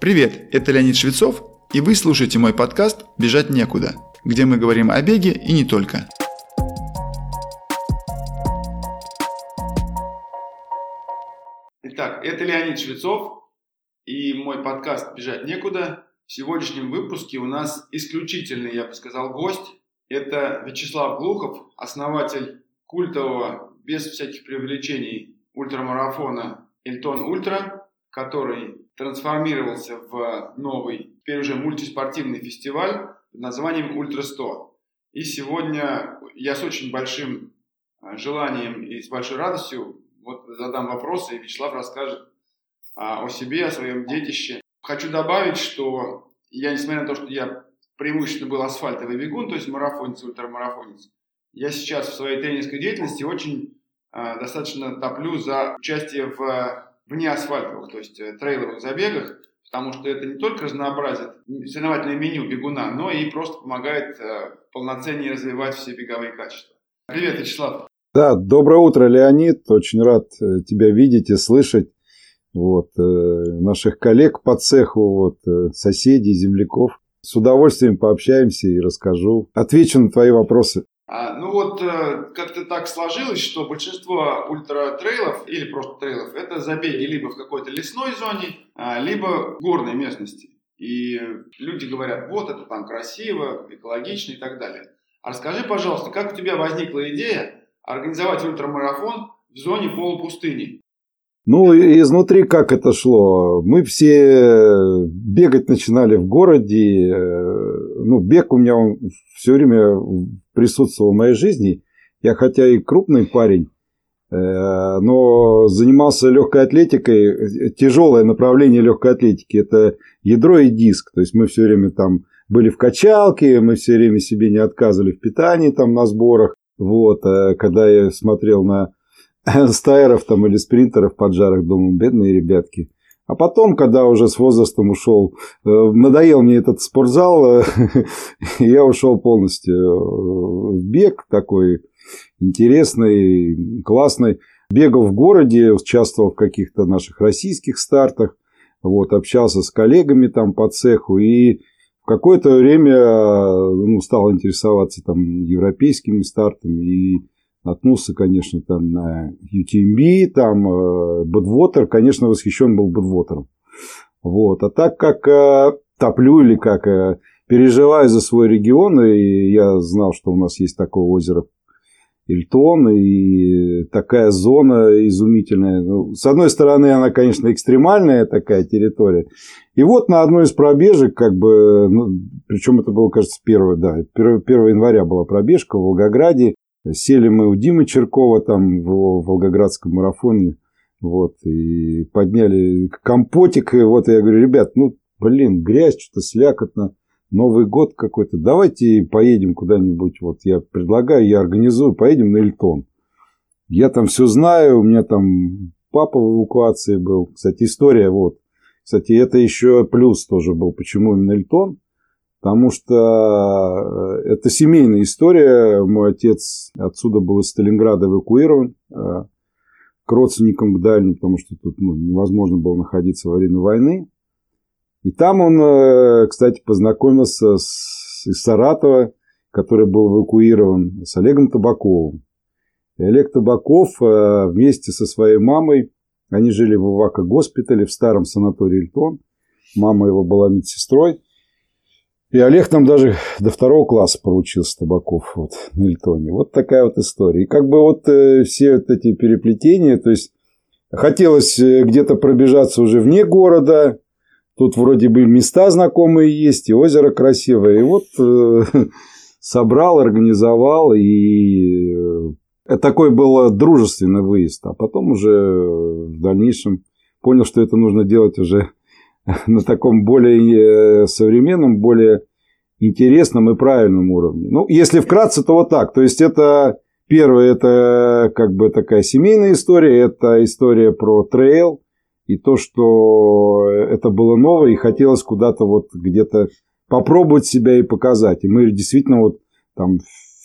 Привет, это Леонид Швецов, и вы слушаете мой подкаст «Бежать некуда», где мы говорим о беге и не только. Итак, это Леонид Швецов и мой подкаст «Бежать некуда». В сегодняшнем выпуске у нас исключительный, я бы сказал, гость. Это Вячеслав Глухов, основатель культового, без всяких преувеличений, ультрамарафона «Эльтон Ультра», который трансформировался в новый, теперь уже мультиспортивный фестиваль под названием «Ультра 100». И сегодня я с очень большим а, желанием и с большой радостью вот задам вопросы, и Вячеслав расскажет а, о себе, о своем детище. Хочу добавить, что я, несмотря на то, что я преимущественно был асфальтовый бегун, то есть марафонец, ультрамарафонец, я сейчас в своей тренерской деятельности очень э, достаточно топлю за участие в вне асфальтовых, то есть э, трейловых забегах, потому что это не только разнообразит соревновательное меню бегуна, но и просто помогает э, полноценнее развивать все беговые качества. Привет, Вячеслав. Да, доброе утро, Леонид. Очень рад э, тебя видеть и слышать. Вот, наших коллег по цеху, вот, соседей, земляков. С удовольствием пообщаемся и расскажу. Отвечу на твои вопросы. А, ну вот э, как-то так сложилось, что большинство ультратрейлов или просто трейлов это забеги либо в какой-то лесной зоне, а, либо в горной местности. И люди говорят, вот это там красиво, экологично и так далее. А расскажи, пожалуйста, как у тебя возникла идея организовать ультрамарафон в зоне полупустыни? Ну, изнутри как это шло? Мы все бегать начинали в городе. Ну, бег у меня он все время присутствовал в моей жизни. Я хотя и крупный парень, э, но занимался легкой атлетикой. Тяжелое направление легкой атлетики – это ядро и диск. То есть мы все время там были в качалке, мы все время себе не отказывали в питании там на сборах. Вот, э, когда я смотрел на стайеров там или спринтеров под жарах, думаю, бедные ребятки. А потом, когда уже с возрастом ушел, э, надоел мне этот спортзал, я ушел полностью э, в бег такой интересный, классный. Бегал в городе, участвовал в каких-то наших российских стартах, вот, общался с коллегами там по цеху и в какое-то время ну, стал интересоваться там европейскими стартами и Наткнулся, конечно, там на UTMB, там э, Budwater, конечно, восхищен был Budwater. Вот. А так как э, топлю или как э, переживаю за свой регион, и я знал, что у нас есть такое озеро Ильтон, и такая зона изумительная. Ну, с одной стороны, она, конечно, экстремальная такая территория. И вот на одной из пробежек, как бы, ну, причем это было, кажется, 1, да, 1 января была пробежка в Волгограде, Сели мы у Димы Черкова там в Волгоградском марафоне. Вот, и подняли компотик. И вот я говорю, ребят, ну, блин, грязь, что-то слякотно. Новый год какой-то. Давайте поедем куда-нибудь. Вот я предлагаю, я организую, поедем на Эльтон. Я там все знаю, у меня там папа в эвакуации был. Кстати, история вот. Кстати, это еще плюс тоже был. Почему именно Эльтон? Потому что э, это семейная история. Мой отец отсюда был из Сталинграда эвакуирован э, к родственникам, к дальним, потому что тут ну, невозможно было находиться во время войны. И там он, э, кстати, познакомился с, из Саратова, который был эвакуирован, с Олегом Табаковым. И Олег Табаков вместе со своей мамой, они жили в Ивако-госпитале в старом санатории Ильтон. Мама его была медсестрой. И Олег там даже до второго класса поручился Табаков вот, на Эльтоне. Вот такая вот история. И как бы вот э, все вот эти переплетения, то есть хотелось э, где-то пробежаться уже вне города, тут вроде бы места знакомые есть, и озеро красивое. И вот э, собрал, организовал, и э, такой был дружественный выезд. А потом уже в дальнейшем понял, что это нужно делать уже на таком более э, современном, более интересном и правильном уровне. Ну, если вкратце, то вот так. То есть это первое, это как бы такая семейная история, это история про трейл и то, что это было новое и хотелось куда-то вот где-то попробовать себя и показать. И мы действительно вот там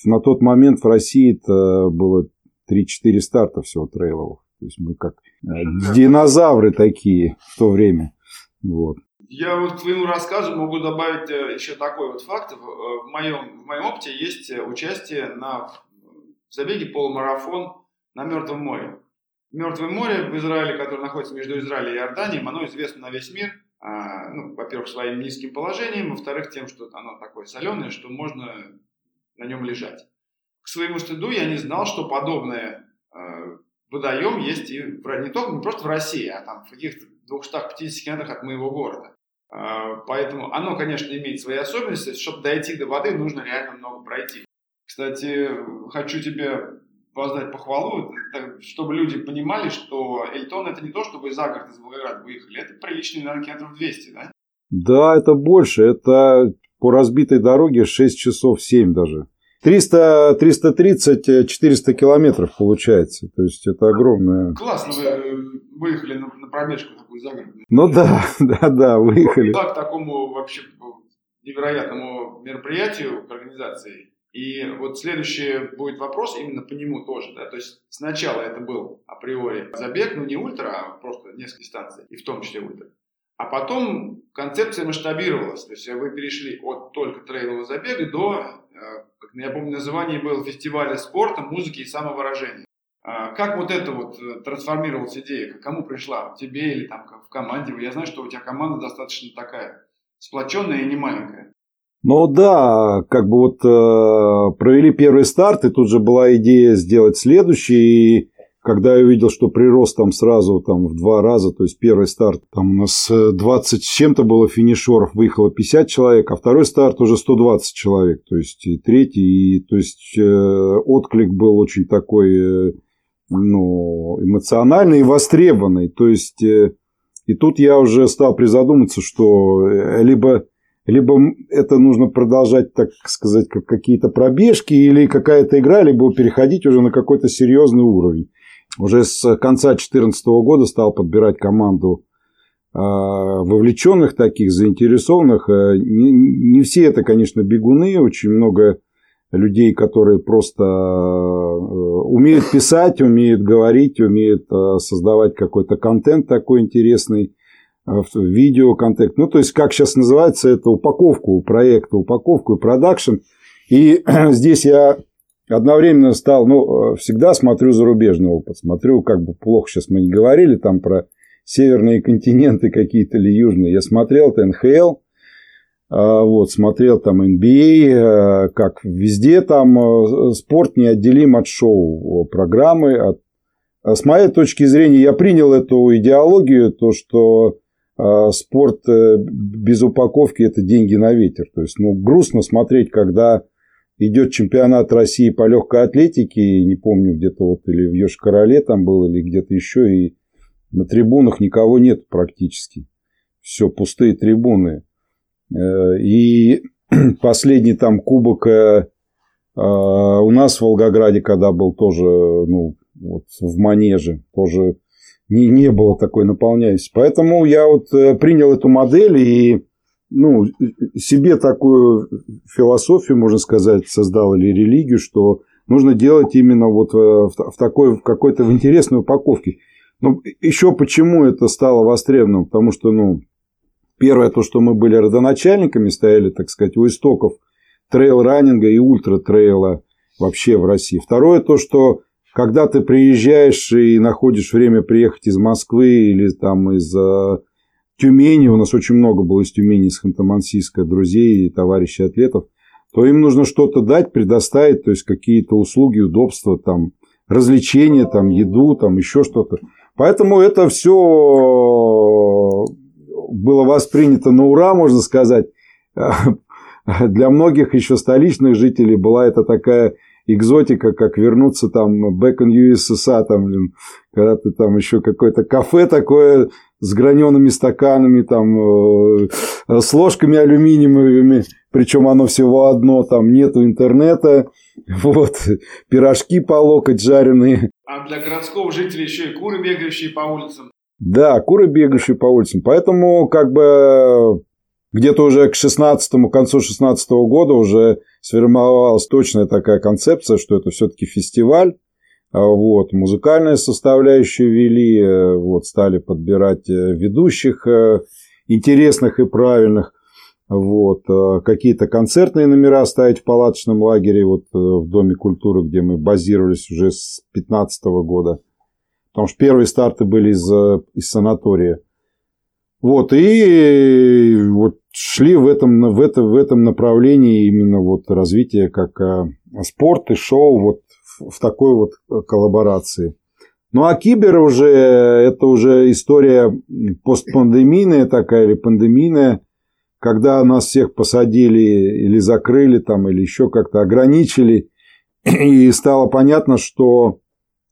на тот момент в России это было 3-4 старта всего трейловых. То есть мы как э, динозавры такие в то время. Вот. Я вот к твоему рассказу могу добавить э, еще такой вот факт. В моем, в моем опыте есть участие на забеге полумарафон на Мертвом море. Мертвое море в Израиле, которое находится между Израилем и Иорданией, оно известно на весь мир. А, ну, во-первых, своим низким положением, во-вторых, тем, что оно такое соленое, что можно на нем лежать. К своему стыду я не знал, что подобное э, водоем есть и в, не только не просто в России, а там в каких-то 250 километрах от моего города. Э, поэтому оно, конечно, имеет свои особенности. Чтобы дойти до воды, нужно реально много пройти. Кстати, хочу тебе воздать похвалу, чтобы люди понимали, что Эльтон это не то, чтобы за город из Волгограда выехали, это приличный, наверное, километров 200, да? Да, это больше, это по разбитой дороге 6 часов 7 даже. 300, 330, 400 километров получается. То есть это огромное. Классно, вы э, выехали на, на пробежку такую загородную. Ну да, да, да, выехали. Да, к такому вообще невероятному мероприятию к организации и вот следующий будет вопрос именно по нему тоже. Да? То есть сначала это был априори забег, ну не ультра, а просто несколько дистанций, и в том числе ультра. А потом концепция масштабировалась. То есть вы перешли от только трейлового забега до, э, как я помню, название было фестиваля спорта, музыки и самовыражения. А как вот это вот э, трансформировалась идея? К кому пришла? Тебе или там в команде? Я знаю, что у тебя команда достаточно такая сплоченная и не маленькая. Ну да, как бы вот э, провели первый старт, и тут же была идея сделать следующий. И когда я увидел, что прирост там сразу там, в два раза, то есть первый старт, там у нас 20 с чем-то было финишеров, выехало 50 человек, а второй старт уже 120 человек, то есть и третий, и то есть э, отклик был очень такой э, ну, эмоциональный и востребованный. То есть э, и тут я уже стал призадуматься, что э, либо либо это нужно продолжать, так сказать, как какие-то пробежки или какая-то игра, либо переходить уже на какой-то серьезный уровень. Уже с конца 2014 года стал подбирать команду а, вовлеченных таких, заинтересованных. Э, не, все это, конечно, бегуны, очень много людей, которые просто э, умеют писать, умеют говорить, умеют э, создавать какой-то контент такой интересный видеоконтент. Ну, то есть, как сейчас называется, это упаковку проекта, упаковку и продакшн. И здесь я одновременно стал, ну, всегда смотрю зарубежный опыт. Смотрю, как бы плохо сейчас мы не говорили там про северные континенты какие-то или южные. Я смотрел НХЛ, а, вот, смотрел там NBA, а, как везде там э, спорт неотделим от шоу программы. От... С моей точки зрения, я принял эту идеологию, то, что спорт э, без упаковки – это деньги на ветер. То есть, ну, грустно смотреть, когда идет чемпионат России по легкой атлетике, не помню, где-то вот или в Йошкар-Оле там был, или где-то еще, и на трибунах никого нет практически. Все, пустые трибуны. Э, и последний там кубок э, у нас в Волгограде, когда был тоже, ну, вот в Манеже, тоже не, не было такой наполняемости. Поэтому я вот э, принял эту модель и ну, себе такую философию, можно сказать, создал или религию, что нужно делать именно вот э, в такой, в какой-то в интересной упаковке. Ну, еще почему это стало востребованным? Потому что, ну, первое, то, что мы были родоначальниками, стояли, так сказать, у истоков трейл-раннинга и ультра-трейла вообще в России. Второе, то, что когда ты приезжаешь и находишь время приехать из Москвы или там из э, Тюмени, у нас очень много было из Тюмени, из Ханты-Мансийска, друзей и товарищей атлетов, то им нужно что-то дать, предоставить, то есть какие-то услуги, удобства, там, развлечения, там, еду, там, еще что-то. Поэтому это все было воспринято на ура, можно сказать. Для многих еще столичных жителей была это такая экзотика, как вернуться там back in USSR, там, блин, когда ты там еще какое-то кафе такое с гранеными стаканами, там, э, с ложками алюминиевыми, причем оно всего одно, там нету интернета, вот, пирожки по локоть жареные. А для городского жителя еще и куры, бегающие по улицам. Да, куры, бегающие по улицам. Поэтому, как бы, где-то уже к 16 к концу 16 года уже сформировалась точная такая концепция, что это все-таки фестиваль. А вот, музыкальная составляющая ввели, э, вот, стали подбирать э, ведущих. Э. интересных и правильных. Вот. Какие-то концертные номера ставить в палаточном лагере вот в Доме культуры, где мы базировались уже с 2015 года. Потому что первые старты были из, из санатория. Вот, и вот шли в этом, в, это, в этом направлении именно вот развитие как спорт и шоу вот в, в такой вот коллаборации. Ну а кибер уже, это уже история постпандемийная такая или пандемийная, когда нас всех посадили или закрыли там, или еще как-то ограничили, и стало понятно, что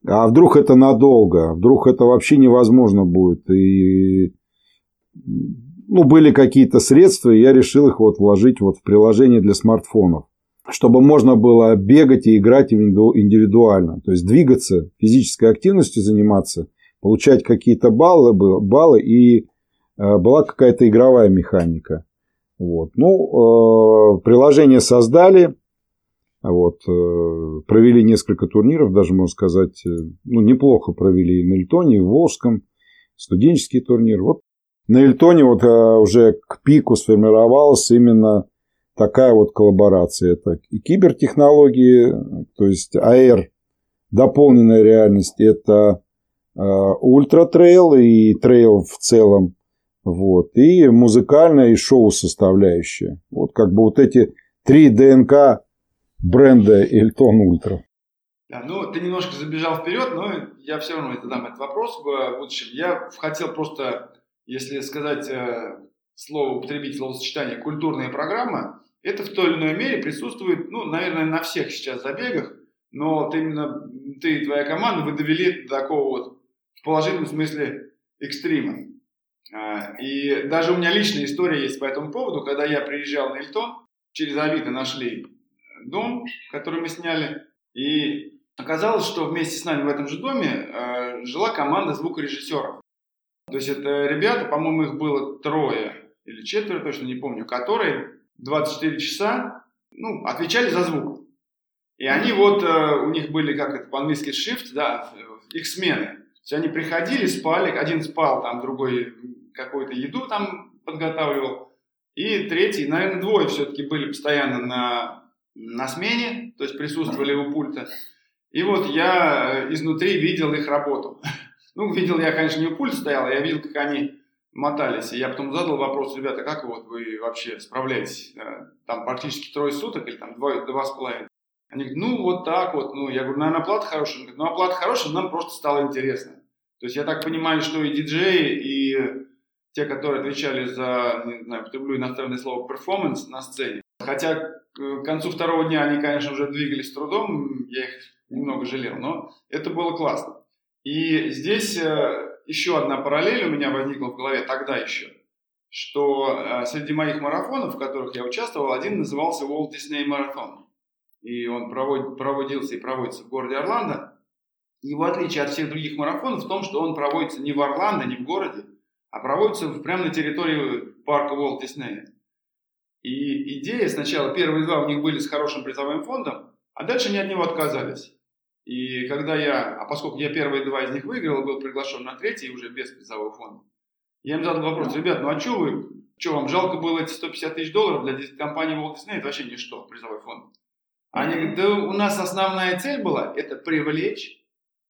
а вдруг это надолго, вдруг это вообще невозможно будет. И ну, были какие-то средства, и я решил их вот вложить вот в приложение для смартфонов чтобы можно было бегать и играть индивидуально. То есть двигаться, физической активностью заниматься, получать какие-то баллы, баллы и э, была какая-то игровая механика. Вот. Ну, э, приложение создали, вот, э, провели несколько турниров, даже можно сказать, ну, неплохо провели и на Эльтоне, и в Волжском, студенческий турнир. Вот на Эльтоне вот уже к пику сформировалась именно такая вот коллаборация. Это и кибертехнологии, то есть AR, дополненная реальность, это ультра-трейл и трейл в целом. Вот. И музыкальная и шоу составляющая. Вот как бы вот эти три ДНК бренда Эльтон Ультра. Да, ну, ты немножко забежал вперед, но я все равно задам этот вопрос в будущем. Я хотел просто, если сказать э, слово, употребить словосочетание «культурная программа», это в той или иной мере присутствует, ну, наверное, на всех сейчас забегах, но ты именно, ты и твоя команда, вы довели до такого вот, в положительном смысле, экстрима. А, и даже у меня личная история есть по этому поводу, когда я приезжал на Эльтон, через Авито нашли дом, который мы сняли, и оказалось, что вместе с нами в этом же доме э, жила команда звукорежиссеров. То есть это ребята, по-моему, их было трое или четверо, точно не помню, которые 24 часа, ну, отвечали за звук. И они вот, э, у них были, как это по-английски, shift, да, их смены. То есть они приходили, спали, один спал, там другой какую-то еду там подготавливал. И третий, наверное, двое все-таки были постоянно на, на смене, то есть присутствовали у пульта. И вот я э, изнутри видел их работу. Ну, видел я, конечно, не у пульта стоял, я видел, как они мотались. И я потом задал вопрос, ребята, как вот вы вообще справляетесь? Э, там практически трое суток или там два, два с половиной? Они говорят, ну вот так вот. Ну, я говорю, наверное, оплата хорошая. Говорит, ну, оплата хорошая, нам просто стало интересно. То есть я так понимаю, что и диджеи, и те, которые отвечали за, не знаю, потреблю иностранное слово, перформанс на сцене. Хотя к концу второго дня они, конечно, уже двигались с трудом, я их немного жалел, но это было классно. И здесь э, еще одна параллель у меня возникла в голове тогда еще, что э, среди моих марафонов, в которых я участвовал, один назывался Walt Disney Marathon. И он проводился и проводится в городе Орландо. В отличие от всех других марафонов в том, что он проводится не в Орландо, не в городе, а проводится прямо на территории парка Walt Disney. И идея сначала, первые два у них были с хорошим призовым фондом, а дальше они от него отказались. И когда я, а поскольку я первые два из них выиграл, был приглашен на третий уже без призового фонда, я им задал вопрос, ребят, ну а что вы, что вам жалко было эти 150 тысяч долларов для компании Walt Disney, это вообще ничто, призовой фонд. Они говорят, да у нас основная цель была, это привлечь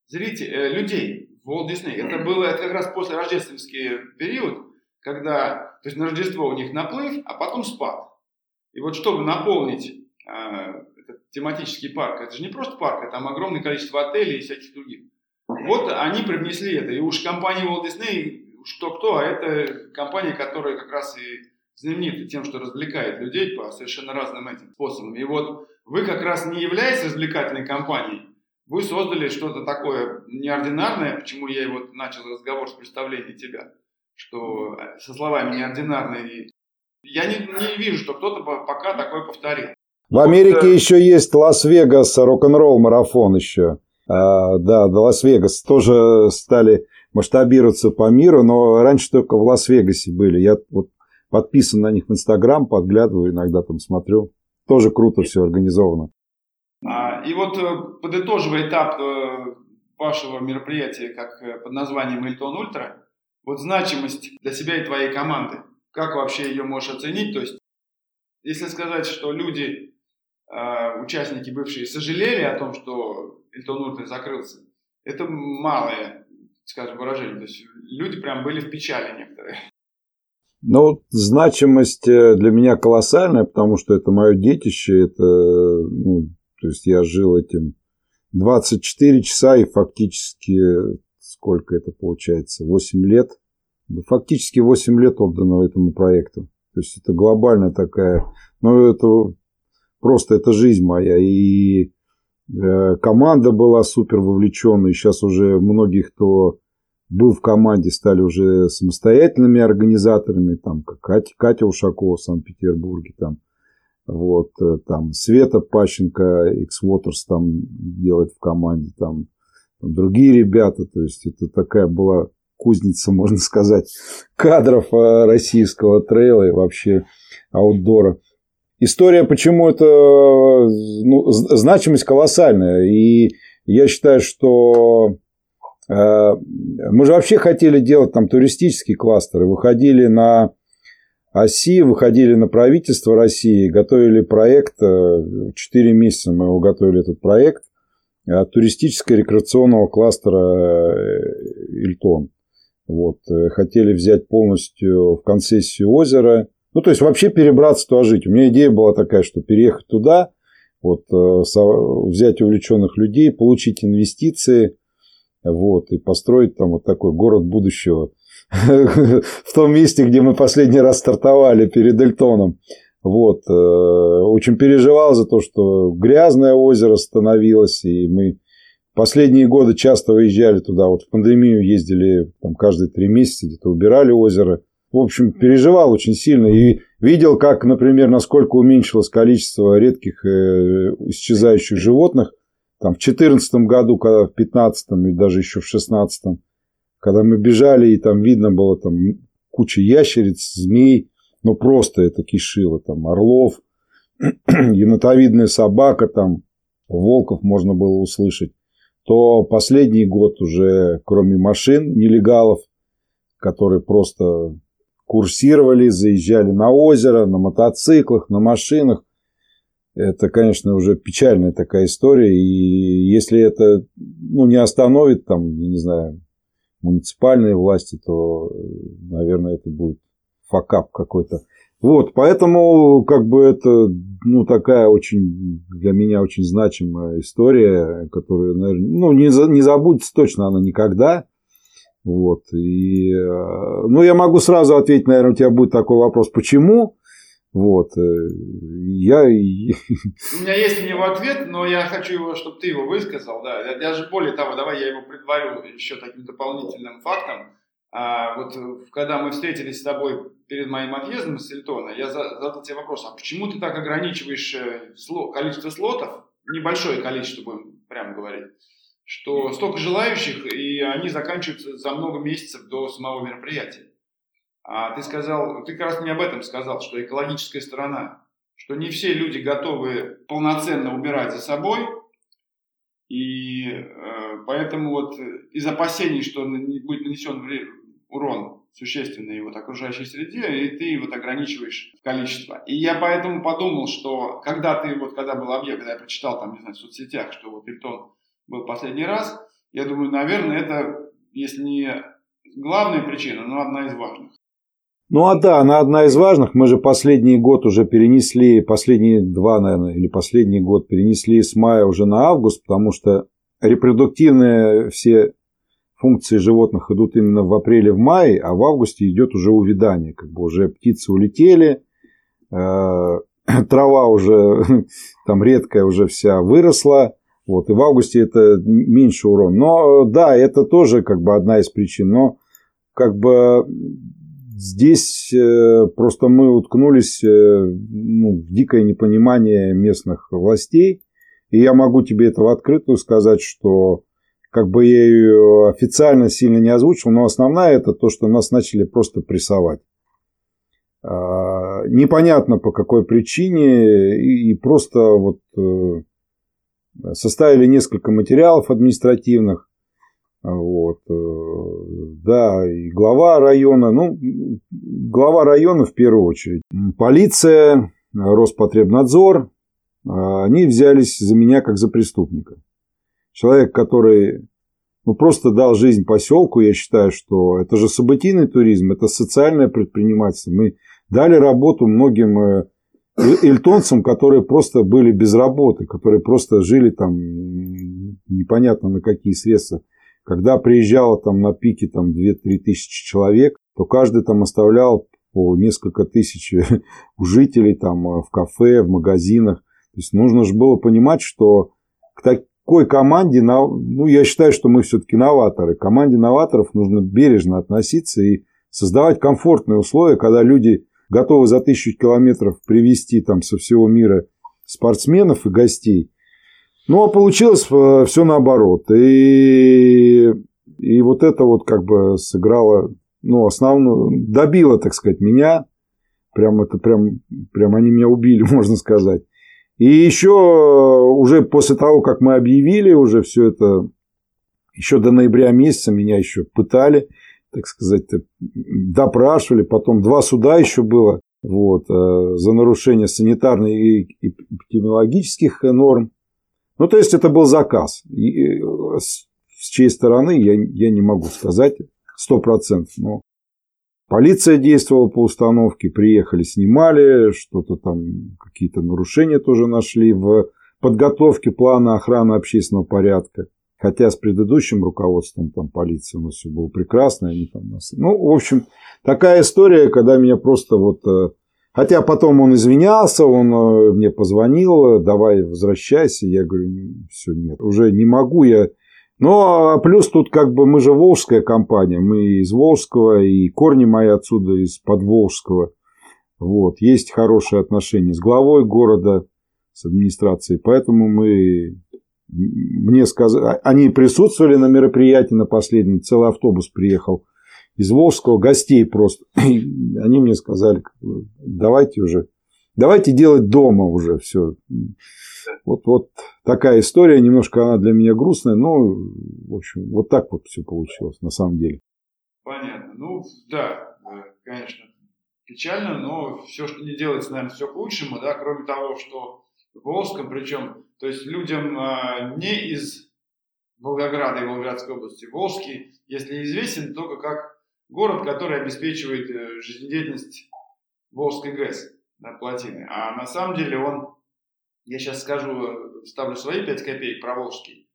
зрителей, э, людей в Walt Disney. Это было это как раз после рождественский период, когда, то есть на Рождество у них наплыв, а потом спад. И вот чтобы наполнить э, тематический парк. Это же не просто парк, это там огромное количество отелей и всяких других. Вот они привнесли это. И уж компания Walt Disney, что кто, а это компания, которая как раз и знаменита тем, что развлекает людей по совершенно разным этим способам. И вот вы как раз не являетесь развлекательной компанией, вы создали что-то такое неординарное, почему я и вот начал разговор с представлением тебя, что со словами неординарные. Я не, не вижу, что кто-то пока такое повторил. В Америке вот, еще есть Лас-Вегас рок-н-ролл марафон еще. А, да, до Лас-Вегас тоже стали масштабироваться по миру, но раньше только в Лас-Вегасе были. Я вот подписан на них в Инстаграм, подглядываю, иногда там смотрю. Тоже круто все организовано. А, и вот э, подытоживая этап э, вашего мероприятия, как э, под названием Эльтон Ультра, вот значимость для себя и твоей команды. как вообще ее можешь оценить? То есть, если сказать, что люди, э, участники бывшие, сожалели о том, что Эльтон Уртель закрылся, это малое, скажем, выражение. То есть, люди прям были в печали некоторые. Ну, значимость э, для меня колоссальная, потому что это мое детище, это, ну, то есть я жил этим 24 часа и фактически, сколько это получается, 8 лет, фактически 8 лет отдано этому проекту. То есть это глобальная такая, ну это просто это жизнь моя. И э, команда была супер вовлечена, и сейчас уже многих, кто был в команде, стали уже самостоятельными организаторами, там, как Катя, Катя Ушакова в Санкт-Петербурге, там, вот, э, там, Света Пащенко, X-Waters там делает в команде, там, там, другие ребята, то есть это такая была кузница, можно сказать, кадров э, российского трейла и вообще аутдора. История, почему это ну, значимость колоссальная. И я считаю, что Э, мы же вообще хотели делать там туристические кластеры, выходили на оси, выходили на правительство России, готовили проект, э, четыре месяца мы его готовили, этот проект, э, туристическо-рекреационного кластера Ильтон. Вот. Хотели взять полностью в концессию озера, ну, то есть вообще перебраться туда жить. У меня идея была такая, что переехать туда, вот, взять увлеченных людей, получить инвестиции – вот, и построить там вот такой город будущего в том месте, где мы последний раз стартовали перед Эльтоном. Вот. Э, очень переживал за то, что грязное озеро становилось, и мы последние годы часто выезжали туда. Вот в пандемию ездили там, каждые три месяца, где-то убирали озеро. В общем, переживал очень сильно и видел, как, например, насколько уменьшилось количество редких э, исчезающих животных. Там, в 2014 году, когда в 2015 и даже еще в 2016, когда мы бежали, и там видно было там куча ящериц, змей, ну просто это кишило, там орлов, енотовидная собака, там волков можно было услышать, то последний год уже, кроме машин, нелегалов, которые просто курсировали, заезжали на озеро, на мотоциклах, на машинах, это, конечно, уже печальная такая история. И если это ну, не остановит, там, я не знаю, муниципальные власти, то, наверное, это будет факап какой-то. Вот, поэтому, как бы, это, ну, такая очень, для меня очень значимая история, которая, наверное, ну, не, за, не забудется точно она никогда. Вот, и, э, ну, я могу сразу ответить, наверное, у тебя будет такой вопрос, почему? Вот. Э, я... У меня есть на него ответ, но я хочу его, чтобы ты его высказал. Да. Я даже более того, давай я его предварю еще таким дополнительным фактом. А, вот когда мы встретились с тобой перед моим отъездом из Сельтона, я задал тебе вопрос, а почему ты так ограничиваешь э, количество слотов, небольшое количество, будем прямо говорить, что столько желающих, и они заканчиваются за много месяцев до самого мероприятия. А ты сказал, ты как раз мне об этом сказал, что экологическая сторона, что не все люди готовы полноценно убирать за собой, и э, поэтому вот из опасений, что будет нанесен урон существенный вот окружающей среде, и ты вот ограничиваешь количество. И я поэтому подумал, что когда ты вот, когда был объект, когда я прочитал там, не знаю, в соцсетях, что вот Эльтон был последний раз, я думаю, наверное, это, если не главная причина, но одна из важных. Ну а да, она одна из важных. Мы же последний год уже перенесли, последние два, наверное, или последний год перенесли с мая уже на август, потому что репродуктивные все функции животных идут именно в апреле, в мае, а в августе идет уже увядание. Как бы уже птицы улетели, э, трава уже там редкая уже вся выросла. Вот, и в августе это меньше урон. Но да, это тоже как бы одна из причин. Но как бы Здесь э, просто мы уткнулись э, ну, в дикое непонимание местных властей. И я могу тебе это в открытую сказать, что как бы я ее официально сильно не озвучил, но основная это то, что нас начали просто прессовать. А, непонятно по какой причине, и просто вот э, составили несколько материалов административных, вот, да, и глава района, ну, глава района в первую очередь. Полиция, Роспотребнадзор, они взялись за меня как за преступника. Человек, который ну, просто дал жизнь поселку, я считаю, что это же событийный туризм, это социальное предпринимательство. Мы дали работу многим э, ильтонцам, которые просто были без работы, которые просто жили там непонятно на какие средства. Когда приезжало там на пике там 2-3 тысячи человек, то каждый там оставлял по несколько тысяч у жителей там э, в кафе, в магазинах. То есть нужно же было понимать, что к такой команде, ну, я считаю, что мы все-таки новаторы. К команде новаторов нужно бережно относиться и создавать комфортные условия, когда люди готовы за тысячу километров привести там со всего мира спортсменов и гостей. Ну, а получилось э, все наоборот. И, и вот это вот как бы сыграло, ну, основную, добило, так сказать, меня. Прям это прям, прям они меня убили, можно сказать. И еще уже после того, как мы объявили уже все это, еще до ноября месяца меня еще пытали так сказать, допрашивали, потом два суда еще было вот, э, за нарушение санитарных и эпидемиологических норм. Ну, то есть, это был заказ. И э, с чьей стороны, я, я не могу сказать сто процентов, но полиция действовала по установке, приехали, снимали, что-то там, какие-то нарушения тоже нашли в подготовке плана охраны общественного порядка. Хотя с предыдущим руководством там, полиции у нас все было прекрасно. Они там нас... Ну, в общем, такая история, когда меня просто вот... Э, хотя потом он извинялся, он э, мне позвонил, давай возвращайся. Я говорю, все, нет, уже не могу я. Но а плюс тут как бы мы же волжская компания, мы из Волжского, и корни мои отсюда из Подволжского. Вот, есть хорошие отношения с главой города, с администрацией, поэтому мы мне сказали, они присутствовали на мероприятии на последнем, целый автобус приехал из Волжского, гостей просто. И они мне сказали, давайте уже, давайте делать дома уже все. Вот, вот такая история, немножко она для меня грустная, но, в общем, вот так вот все получилось на самом деле. Понятно. Ну, да, э, конечно, печально, но все, что не делается, наверное, все к лучшему, да, кроме того, что Волжском, причем, то есть людям а, не из Волгограда и Волгоградской области. Волжский, если известен, только как город, который обеспечивает э, жизнедеятельность Волжской ГЭС на плотины. А на самом деле он, я сейчас скажу, ставлю свои 5 копеек про Волжский,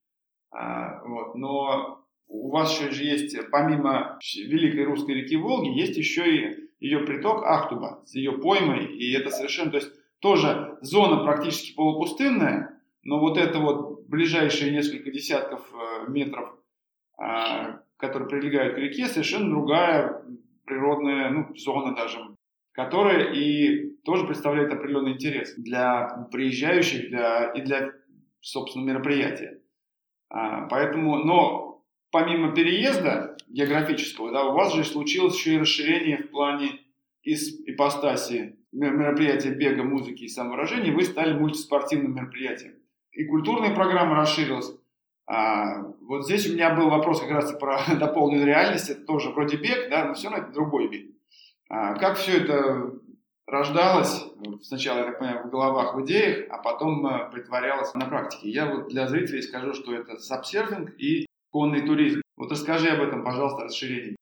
а, вот, но у вас еще же есть, помимо Великой Русской реки Волги, есть еще и ее приток Ахтуба с ее поймой, и это совершенно, то есть тоже зона практически полупустынная, но вот это вот ближайшие несколько десятков э, метров, а, которые прилегают к реке, совершенно другая природная ну, зона даже, которая и тоже представляет определенный интерес для приезжающих для, и для, собственно, мероприятия. А, поэтому, но помимо переезда географического, да, у вас же случилось еще и расширение в плане из ипостаси мероприятия бега, музыки и самовыражения, вы стали мультиспортивным мероприятием. И культурная программа расширилась. А, вот здесь у меня был вопрос как раз про дополненную реальность. Это тоже вроде бег, да, но все равно это другой бег. А, как все это рождалось, сначала, я так понимаю, в головах, в идеях, а потом а, притворялось на практике. Я вот для зрителей скажу, что это сапсерфинг и конный туризм. Вот расскажи об этом, пожалуйста, расширение.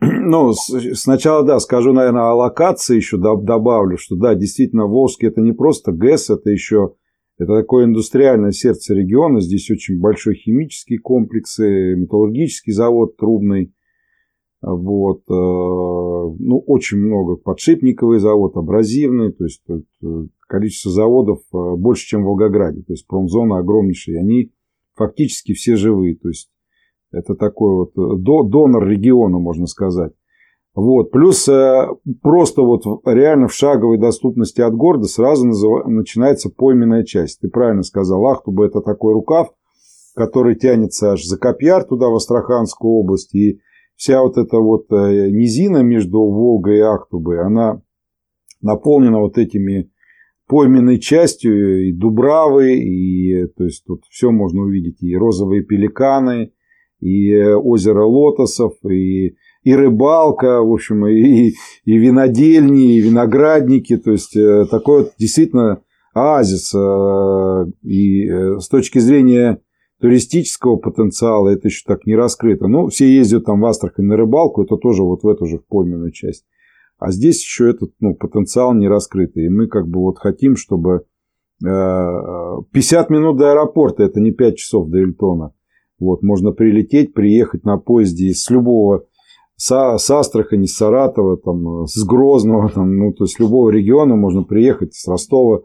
Ну, сначала, да, скажу, наверное, о локации еще добавлю, что да, действительно, Волжский это не просто ГЭС, это еще это такое индустриальное сердце региона. Здесь очень большой химический комплекс, металлургический завод трубный. Вот, э, ну, очень много. Подшипниковый завод, абразивный. То есть, э, количество заводов э, больше, чем в Волгограде. То есть, промзона огромнейшая. Они фактически все живые. То есть, это такой вот э, донор региона, можно сказать. Вот. Плюс э, просто вот реально в шаговой доступности от города сразу начинается пойменная часть. Ты правильно сказал, Ахтуба это такой рукав, который тянется аж за Копьяр туда, в Астраханскую область. И вся вот эта вот э, низина между Волгой и Ахтубой, она наполнена вот этими пойменной частью и дубравы, и то есть тут все можно увидеть, и розовые пеликаны, и озеро лотосов, и, и рыбалка, в общем, и, и винодельни, и виноградники. То есть такой вот действительно оазис. И с точки зрения туристического потенциала это еще так не раскрыто. Ну, все ездят там в Астрахань на рыбалку, это тоже вот в эту же пойменную часть. А здесь еще этот ну, потенциал не раскрытый. И мы как бы вот хотим, чтобы 50 э, минут до аэропорта, это не 5 часов до Эльтона. Вот, можно прилететь, приехать на поезде с любого, с, с Астрахани, с Саратова, там, с Грозного, там, ну, то есть любого региона можно приехать, с Ростова,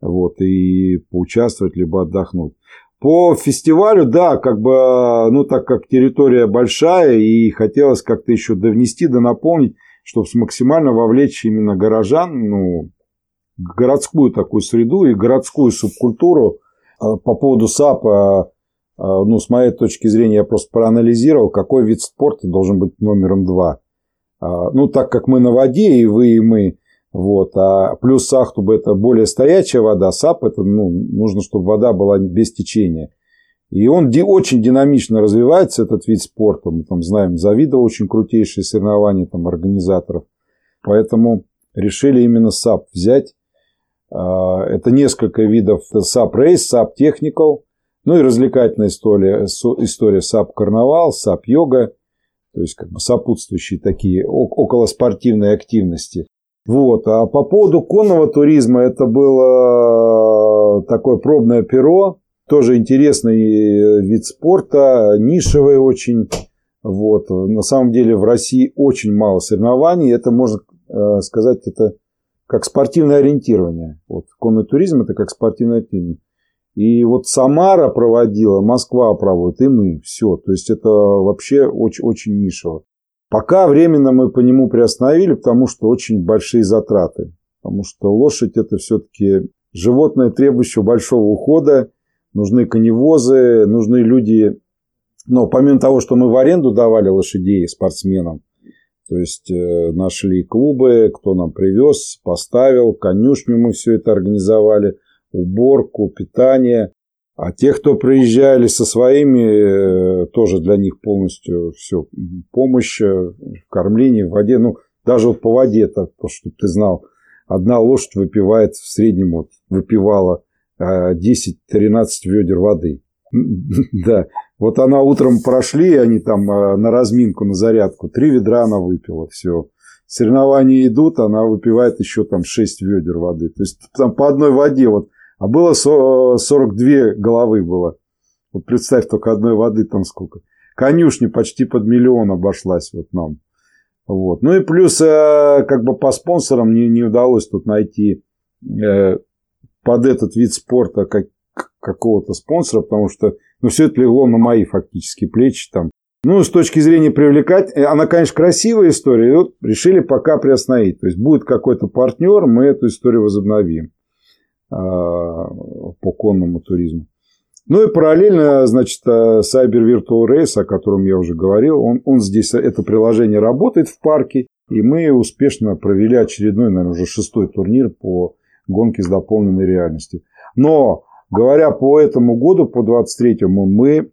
вот, и поучаствовать, либо отдохнуть. По фестивалю, да, как бы, ну, так как территория большая, и хотелось как-то еще довнести, да наполнить, чтобы максимально вовлечь именно горожан, ну, городскую такую среду и городскую субкультуру. А, по поводу САПа, ну, с моей точки зрения, я просто проанализировал, какой вид спорта должен быть номером два. А, ну, так как мы на воде, и вы, и мы, вот. А плюс Ахтуба это более стоячая вода, SUP это ну, нужно, чтобы вода была без течения. И он очень динамично развивается, этот вид спорта. Мы там знаем Завидово очень крутейшие соревнования там, организаторов. Поэтому решили именно SUP взять. А, это несколько видов SUP Race, SUP Technical, ну и развлекательная история, история SUP Карнавал, SUP Йога, то есть как бы сопутствующие такие околоспортивные активности. Вот. А по поводу конного туризма, это было такое пробное перо, тоже интересный э, вид спорта, нишевый очень. Вот. На самом деле в России очень мало соревнований. Это можно э, сказать, это как спортивное ориентирование. Вот. Конный туризм это как спортивное ориентирование. И вот Самара проводила, Москва проводит, и мы. Все. То есть это вообще очень, очень нишево. Пока временно мы по нему приостановили, потому что очень большие затраты. Потому что лошадь это все-таки животное, требующее большого ухода. Нужны коневозы, нужны люди. Но помимо того, что мы в аренду давали лошадей спортсменам, то есть э, нашли клубы, кто нам привез, поставил, конюшню мы все это организовали, уборку, питание. А те, кто приезжали со своими, э, тоже для них полностью все помощь э, в кормлении, в воде. Ну, даже вот по воде, так, чтобы ты знал, одна лошадь выпивает в среднем, вот, выпивала 10-13 э, ведер воды. Да, вот она утром прошли, они там на разминку, на зарядку, три ведра она выпила, все. Соревнования идут, она выпивает еще там 6 ведер воды. То есть там по одной воде вот а было 42 головы было. Вот представь, только одной воды там сколько. Конюшни почти под миллион обошлась вот нам. Вот. Ну и плюс, э, как бы по спонсорам мне не удалось тут найти э, под этот вид спорта как, какого-то спонсора, потому что ну, все это легло на мои фактически плечи. Там. Ну, с точки зрения привлекать, э, она, конечно, красивая история, и вот решили пока приостановить. То есть будет какой-то партнер, мы эту историю возобновим. А, по конному туризму. Ну и параллельно, значит, э, Cyber Virtual Race, о котором я уже говорил, он, он здесь, это приложение работает в парке, и мы успешно провели очередной, наверное, уже шестой турнир по гонке с дополненной реальностью. Но, говоря по этому году, по 23-му, мы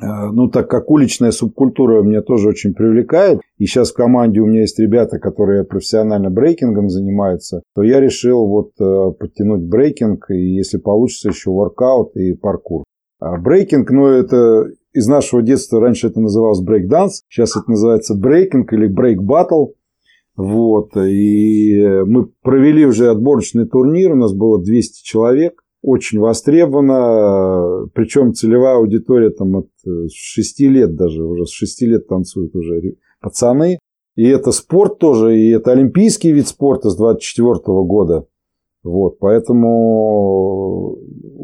ну, так как уличная субкультура меня тоже очень привлекает, и сейчас в команде у меня есть ребята, которые профессионально брейкингом занимаются, то я решил вот э, подтянуть брейкинг, и если получится, еще воркаут и паркур. А брейкинг, ну, это из нашего детства, раньше это называлось брейкданс, сейчас это называется брейкинг или break battle. Вот, и мы провели уже отборочный турнир, у нас было 200 человек, очень востребована, причем целевая аудитория там от 6 э, лет даже, уже с 6 лет танцуют уже пацаны. И это спорт тоже, и это олимпийский вид спорта с 24 года. Вот, поэтому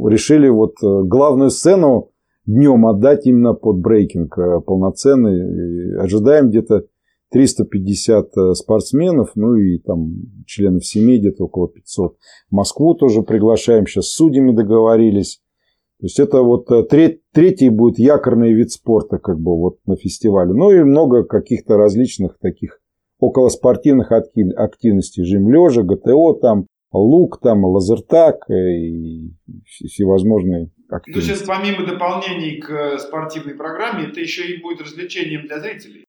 решили вот э, главную сцену днем отдать именно под брейкинг э, полноценный. И ожидаем где-то 350 э, спортсменов, ну и там членов семьи где-то около 500. Москву тоже приглашаем, сейчас с судьями договорились. То есть это вот э, треть, третий будет якорный вид спорта как бы вот на фестивале. Ну и много каких-то различных таких околоспортивных активностей. Жим лежа, ГТО там, лук там, лазертак и всевозможные активности. То есть помимо дополнений к спортивной программе, это еще и будет развлечением для зрителей.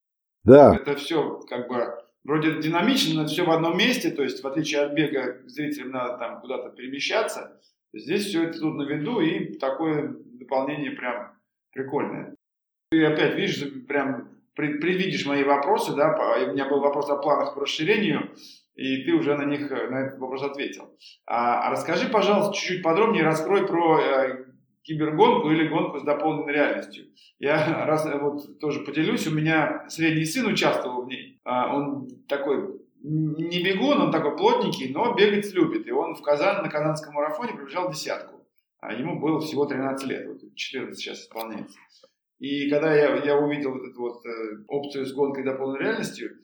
Да. Это все как бы вроде динамично, но все в одном месте, то есть в отличие от бега зрителям надо там куда-то перемещаться, здесь все это тут на виду и такое дополнение прям прикольное. Ты опять видишь, прям предвидишь мои вопросы, да, у меня был вопрос о планах по расширению, и ты уже на них, на этот вопрос ответил. А, а расскажи, пожалуйста, чуть-чуть подробнее, раскрой про э, кибергонку или гонку с дополненной реальностью. Я раз вот тоже поделюсь, у меня средний сын участвовал в ней. А, он такой не бегун, он такой плотненький, но бегать любит. И он в Казан, на Казанском марафоне пробежал десятку. А ему было всего 13 лет, вот 14 сейчас исполняется. И когда я, я увидел вот эту вот э, опцию с гонкой дополненной реальностью,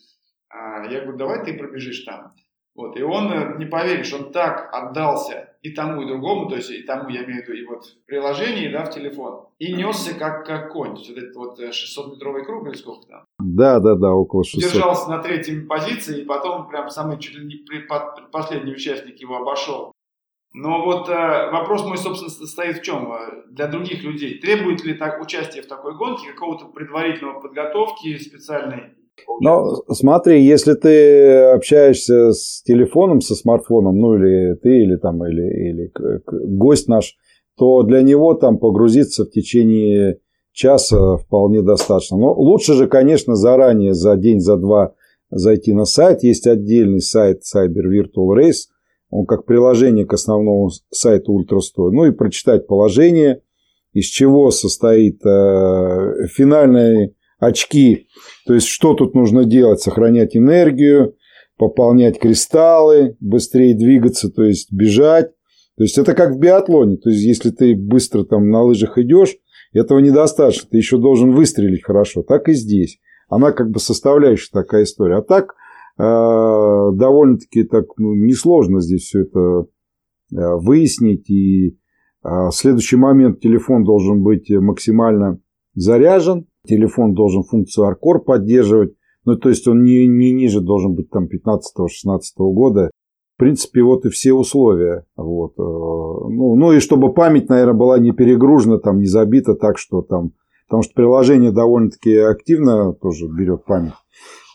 а, я говорю, давай ты пробежишь там. Вот, и он, э, не поверишь, он так отдался и тому, и другому, то есть и тому, я имею в виду, и вот в приложении, да, в телефон, и несся как, как конь, то есть вот этот вот 600-метровый э, круг или сколько там. Да, да, да, около 600. Держался на третьей позиции, и потом прям самый чуть ли не последний участник его обошел. Но вот э, вопрос мой, собственно, состоит в чем? Для других людей, требует ли так участие в такой гонке какого-то предварительного подготовки специальной но смотри, если ты общаешься с телефоном, со смартфоном, ну или ты, или там, или, или гость наш, то для него там погрузиться в течение часа вполне достаточно. Но лучше же, конечно, заранее, за день, за два зайти на сайт. Есть отдельный сайт Cyber Virtual Race. Он как приложение к основному сайту Ультрастой. Ну и прочитать положение, из чего состоит э, финальный очки. То есть, что тут нужно делать? Сохранять энергию, пополнять кристаллы, быстрее двигаться, то есть бежать. То есть, это как в биатлоне. То есть, если ты быстро там на лыжах идешь, этого недостаточно. Ты еще должен выстрелить хорошо. Так и здесь. Она как бы составляющая такая история. А так, э, довольно-таки так ну, несложно здесь все это э, выяснить. И э, следующий момент телефон должен быть максимально заряжен телефон должен функцию Arcore поддерживать, ну, то есть он не, не ниже должен быть там 15-16 года. В принципе, вот и все условия. Вот. Э, ну, ну и чтобы память, наверное, была не перегружена, там, не забита так, что там... Потому что приложение довольно-таки активно тоже берет память.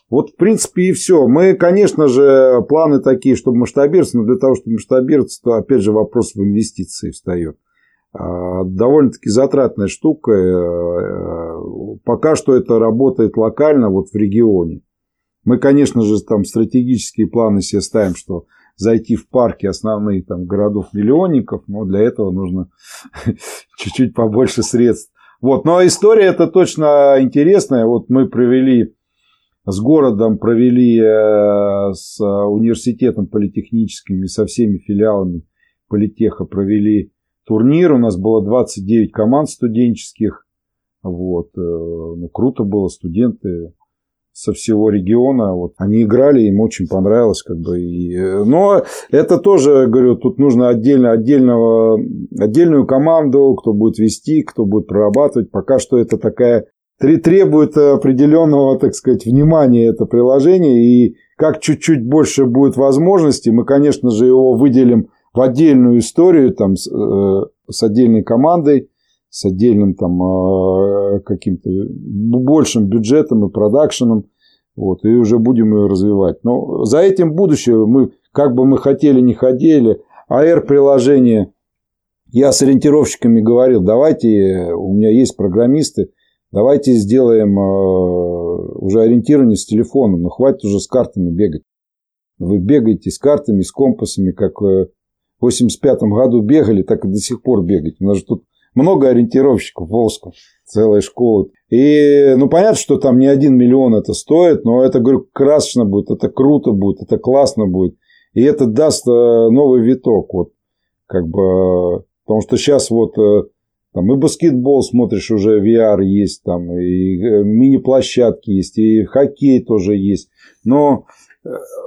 Вот, в принципе, и все. Мы, конечно же, планы такие, чтобы масштабироваться, но для того, чтобы масштабироваться, то, опять же, вопрос в инвестиции встает. А, довольно-таки затратная штука. Пока что это работает локально, вот в регионе. Мы, конечно же, там стратегические планы себе ставим, что зайти в парки основные там городов-миллионников, но для этого нужно чуть-чуть побольше средств. Вот. Но история это точно интересная. Вот мы провели с городом, провели э, с университетом политехническим и со всеми филиалами политеха провели турнир. У нас было 29 команд студенческих. Вот. Э, ну, круто было, студенты со всего региона. Вот. Они играли, им очень понравилось. Как бы, и... Э, но это тоже, говорю, тут нужно отдельно, отдельного, отдельную команду, кто будет вести, кто будет прорабатывать. Пока что это такая требует определенного, так сказать, внимания это приложение. И как чуть-чуть больше будет возможностей, мы, конечно же, его выделим в отдельную историю там, с, э, с отдельной командой, с отдельным там э, каким-то большим бюджетом и продакшеном. Вот, и уже будем ее развивать. Но за этим будущее мы, как бы мы хотели, не хотели, AR-приложение, я с ориентировщиками говорил, давайте, у меня есть программисты, давайте сделаем э, уже ориентирование с телефоном, но хватит уже с картами бегать. Вы бегаете с картами, с компасами, как в 85 году бегали, так и до сих пор бегать. У нас же тут много ориентировщиков в Волжском, целая школа. И, ну, понятно, что там не один миллион это стоит, но это, говорю, красочно будет, это круто будет, это классно будет. И это даст э, новый виток, вот, как бы, потому что сейчас вот э, там и баскетбол смотришь, уже VR есть, там и э, мини-площадки есть, и хоккей тоже есть. Но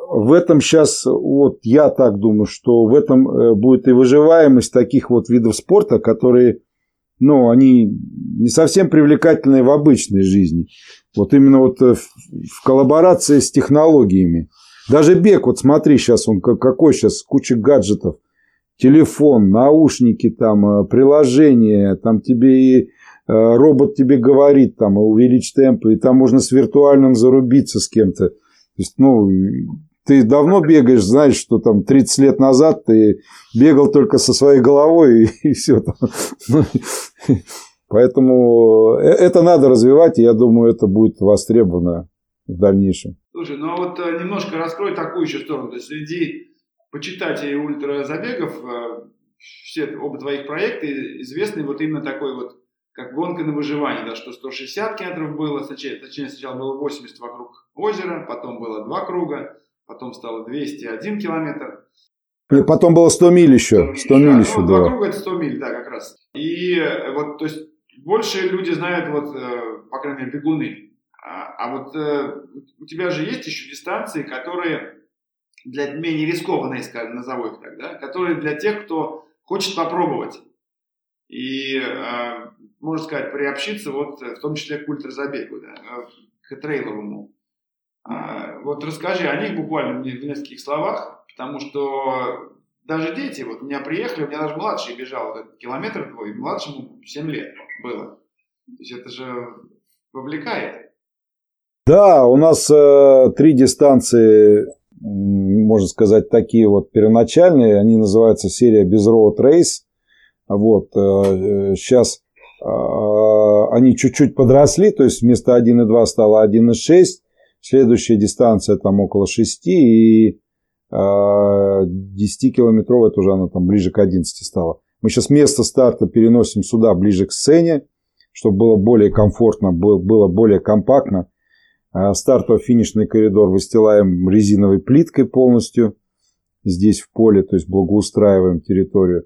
в этом сейчас, вот я так думаю, что в этом будет и выживаемость таких вот видов спорта, которые, ну, они не совсем привлекательные в обычной жизни. Вот именно вот э, в коллаборации с технологиями. Даже бег, вот смотри сейчас, он какой сейчас, куча гаджетов. телефон, наушники, там, э, приложение, там тебе и э, робот тебе говорит, там, увеличь темп, и там можно с виртуальным зарубиться с кем-то. То есть, ну, ты давно бегаешь, знаешь, что там 30 лет назад ты бегал только со своей головой и, все. Ну, поэтому э, это надо развивать, и я думаю, это будет востребовано в дальнейшем. Слушай, ну а вот немножко раскрой такую еще сторону. То есть среди почитателей ультразабегов, э, все оба твоих проекта известны вот именно такой вот, как гонка на выживание, да, что 160 километров было, точнее, сначала было 80 вокруг озера, потом было два круга, потом стало 201 километр. И потом было 100 миль еще. 100 миль еще, ну, да. Два круга это 100 миль, да, как раз. И э, вот, то есть, больше люди знают, вот, э, по крайней мере, бегуны. А, а вот у тебя же есть еще дистанции, которые для менее рискованные, скажем, назову их так, да, которые для тех, кто хочет попробовать и, э, можно сказать, приобщиться вот в том числе к ультразабегу, да, к трейловому. Э, вот расскажи о них буквально в нескольких словах, потому что даже дети, вот у меня приехали, у меня даже младший бежал вот километр твой, младшему 7 лет было. То есть это же вовлекает. Да, у нас э, три дистанции можно сказать, такие вот первоначальные, они называются серия без Road Race. Вот, сейчас э, э, они чуть-чуть подросли, то есть вместо 1,2 стало 1,6. Следующая дистанция там около 6 и 10-километровая тоже она там ближе к 11 стала. Мы сейчас место старта переносим сюда, ближе к сцене, чтобы было более комфортно, было более компактно. А стартово-финишный коридор выстилаем резиновой плиткой полностью здесь в поле, то есть благоустраиваем территорию.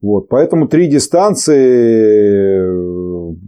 Вот, поэтому три дистанции,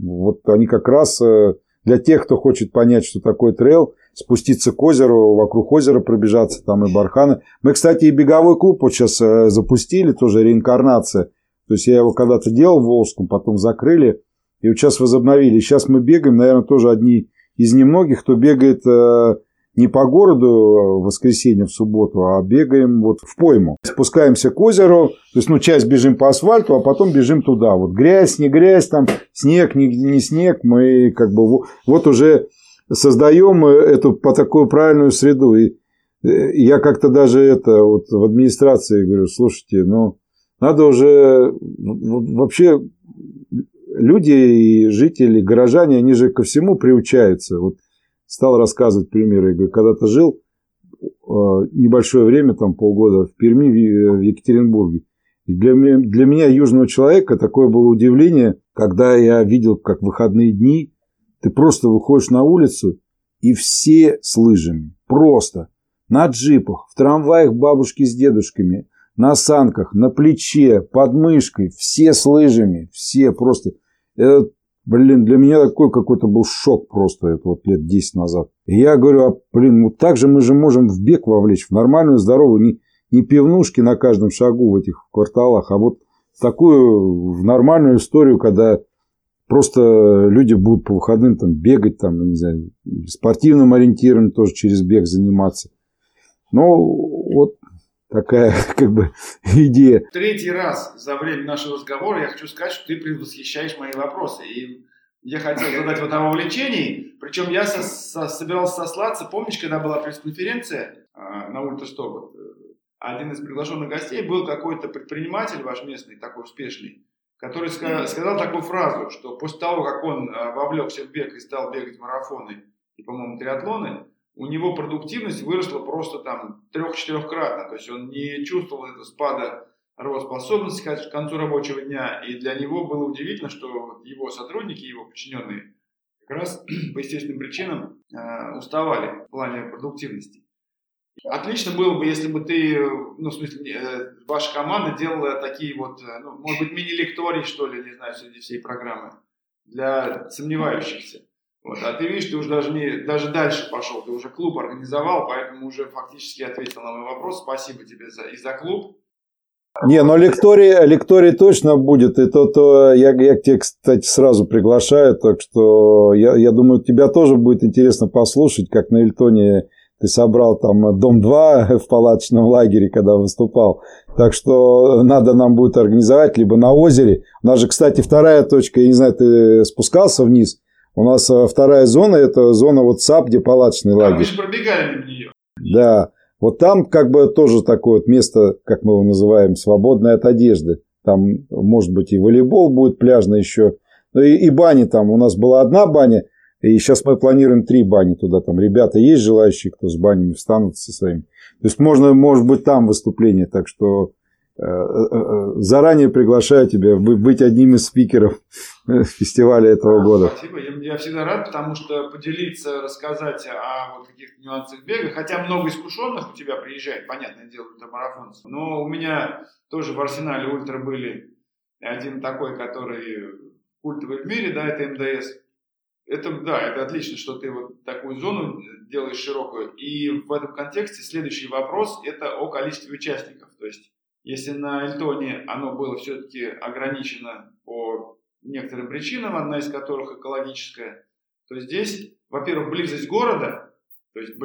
вот они как раз э, для тех, кто хочет понять, что такое трейл, спуститься к озеру, вокруг озера пробежаться, там и барханы. Мы, кстати, и беговой клуб вот сейчас э, запустили, тоже реинкарнация. То есть я его когда-то делал в Волжском, потом закрыли, и вот сейчас возобновили. Сейчас мы бегаем, наверное, тоже одни из немногих, кто бегает э, не по городу в воскресенье, в субботу, а бегаем вот в пойму. Спускаемся к озеру, то есть, ну, часть бежим по асфальту, а потом бежим туда. Вот грязь, не грязь, там снег, не, не снег, мы как бы вот уже создаем эту по такую правильную среду. И э, я как-то даже это вот в администрации говорю, слушайте, ну, надо уже вообще люди и жители, горожане, они же ко всему приучаются. Вот стал рассказывать примеры. Я говорю, когда-то жил э, небольшое время, там полгода, в Перми, в Екатеринбурге. И для, меня, для меня, южного человека, такое было удивление, когда я видел, как выходные дни ты просто выходишь на улицу, и все с лыжами. Просто. На джипах, в трамваях бабушки с дедушками, на санках, на плече, под мышкой. Все с лыжами. Все просто. Это, блин, для меня такой какой-то был шок просто, это вот лет 10 назад. И я говорю, а, блин, вот так же мы же можем в бег вовлечь, в нормальную, здоровую, не, не пивнушки на каждом шагу в этих кварталах, а вот такую в нормальную историю, когда просто люди будут по выходным там бегать, там, не знаю, спортивным ориентированием тоже через бег заниматься. Но вот такая как бы идея. Третий раз за время нашего разговора я хочу сказать, что ты предвосхищаешь мои вопросы. И я хотел задать вот о вовлечении, причем я со, со, собирался сослаться, помнишь, когда была пресс-конференция э, на Ультрасток, один из приглашенных гостей был какой-то предприниматель ваш местный, такой успешный, который сказал, сказал такую фразу, что после того, как он э, вовлекся в бег и стал бегать марафоны и, по-моему, триатлоны, у него продуктивность выросла просто там трех-четырехкратно. То есть он не чувствовал этого спада работоспособности к концу рабочего дня. И для него было удивительно, что его сотрудники, его подчиненные как раз по естественным причинам э, уставали в плане продуктивности. Отлично было бы, если бы ты, ну, в смысле, э, ваша команда делала такие вот, э, ну, может быть, мини-лектории, что ли, не знаю, среди всей программы для сомневающихся. Вот, а ты видишь, ты уже даже, не, даже дальше пошел, ты уже клуб организовал, поэтому уже фактически ответил на мой вопрос. Спасибо тебе за, и за клуб. Не, но лекторий, лекторий точно будет, и то, то я, я к тебе, кстати, сразу приглашаю, так что я, я думаю, тебя тоже будет интересно послушать, как на Эльтоне ты собрал там дом 2 в палаточном лагере, когда выступал. Так что надо нам будет организовать либо на озере. У нас же, кстати, вторая точка, я не знаю, ты спускался вниз. У нас э, вторая зона, это зона вот SUP, где палаточный лагерь. А мы же пробегали мимо нее. Да. Вот там как бы тоже такое вот место, как мы его называем, свободное от одежды. Там, может быть, и волейбол будет пляжный еще. Ну и, и бани там. У нас была одна баня, и сейчас мы планируем три бани туда. Там ребята есть желающие, кто с банями встанут со своими. То есть можно, может быть, там выступление. Так что э, э, э, заранее приглашаю тебя быть одним из спикеров фестиваля этого года. Спасибо. Я всегда рад, потому что поделиться, рассказать о вот каких-то нюансах бега. Хотя много искушенных у тебя приезжает, понятное дело, ультрамарафонцев. Но у меня тоже в арсенале ультра были один такой, который культовый в мире, да, это МДС. Это, да, это отлично, что ты вот такую зону делаешь широкую. И в этом контексте следующий вопрос – это о количестве участников. То есть, если на Эльтоне оно было все-таки ограничено по некоторым причинам, одна из которых экологическая, то здесь, во-первых, близость города, то есть